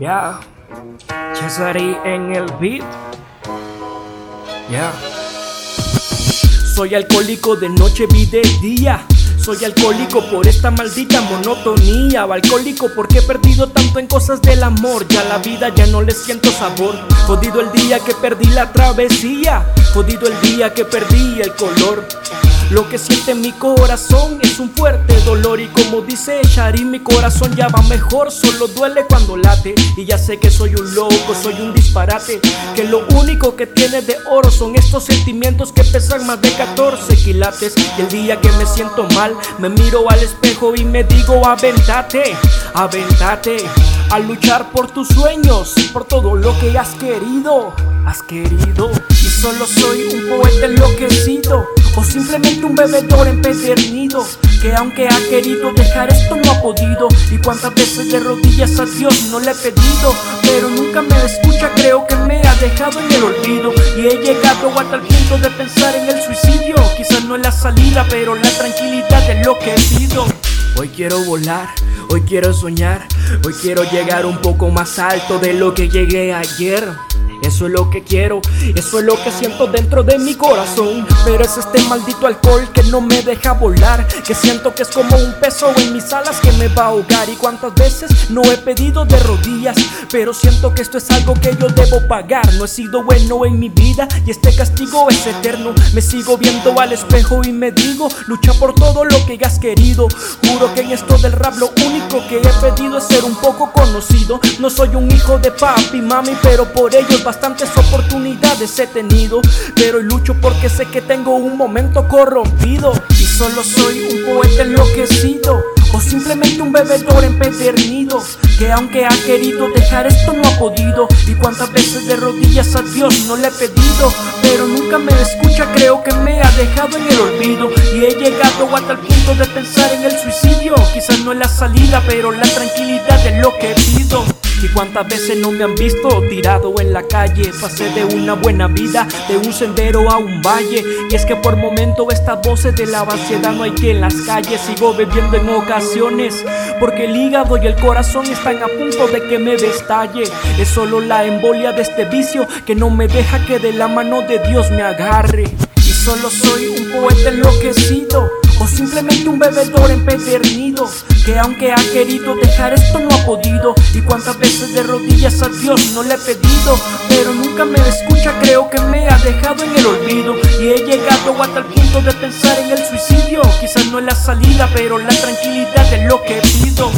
Ya, Cesari en el beat. Ya. Soy alcohólico de noche, vi de día. Soy alcohólico por esta maldita monotonía. Alcohólico porque he perdido tanto en cosas del amor. Ya la vida ya no le siento sabor. Jodido el día que perdí la travesía. Jodido el día que perdí el color. Lo que siente mi corazón es un fuerte dolor y como dice Shari mi corazón ya va mejor, solo duele cuando late. Y ya sé que soy un loco, soy un disparate, que lo único que tiene de oro son estos sentimientos que pesan más de 14 quilates. Y el día que me siento mal me miro al espejo y me digo aventate, aventate a luchar por tus sueños, por todo lo que has querido, has querido. Y solo soy un poeta enloquecido o simplemente un bebedor empedernido Que aunque ha querido dejar esto no ha podido. Y cuántas veces de rodillas a Dios no le he pedido Pero nunca me escucha, creo que me ha dejado en el olvido. Y he llegado hasta el punto de pensar en el suicidio Quizás no es la salida, pero la tranquilidad es lo que pido Hoy quiero volar, hoy quiero soñar Hoy quiero llegar un poco más alto de lo que llegué ayer eso es lo que quiero, eso es lo que siento dentro de mi corazón. Pero es este maldito alcohol que no me deja volar. Que siento que es como un peso en mis alas que me va a ahogar. Y cuántas veces no he pedido de rodillas. Pero siento que esto es algo que yo debo pagar. No he sido bueno en mi vida y este castigo es eterno. Me sigo viendo al espejo y me digo: lucha por todo lo que has querido. Juro que en esto del rap lo único que he pedido es ser un poco conocido. No soy un hijo de papi, mami, pero por ellos bastantes oportunidades he tenido, pero lucho porque sé que tengo un momento corrompido. Y solo soy un poeta enloquecido o simplemente un bebedor empedernido que aunque ha querido dejar esto no ha podido. Y cuántas veces de rodillas a Dios no le he pedido, pero nunca me escucha, creo que me ha dejado en el olvido. Y he llegado hasta el punto de pensar en el suicidio, quizás no es la salida, pero la tranquilidad es lo que pido. Cuántas veces no me han visto tirado en la calle. Pasé de una buena vida, de un sendero a un valle. Y es que por momento estas voces de la vaciedad no hay que en las calles. Sigo bebiendo en ocasiones Porque el hígado y el corazón están a punto de que me destalle. Es solo la embolia de este vicio que no me deja que de la mano de Dios me agarre. Y solo soy un poeta enloquecido o simplemente un bebedor empedernido Que aunque ha querido dejar esto no ha podido. Y cuántas veces de rodillas a Dios no le he pedido Pero nunca me escucha, creo que me ha dejado en el olvido. Y he llegado hasta el punto de pensar en el suicidio. Quizás no es la salida, pero la tranquilidad es lo que pido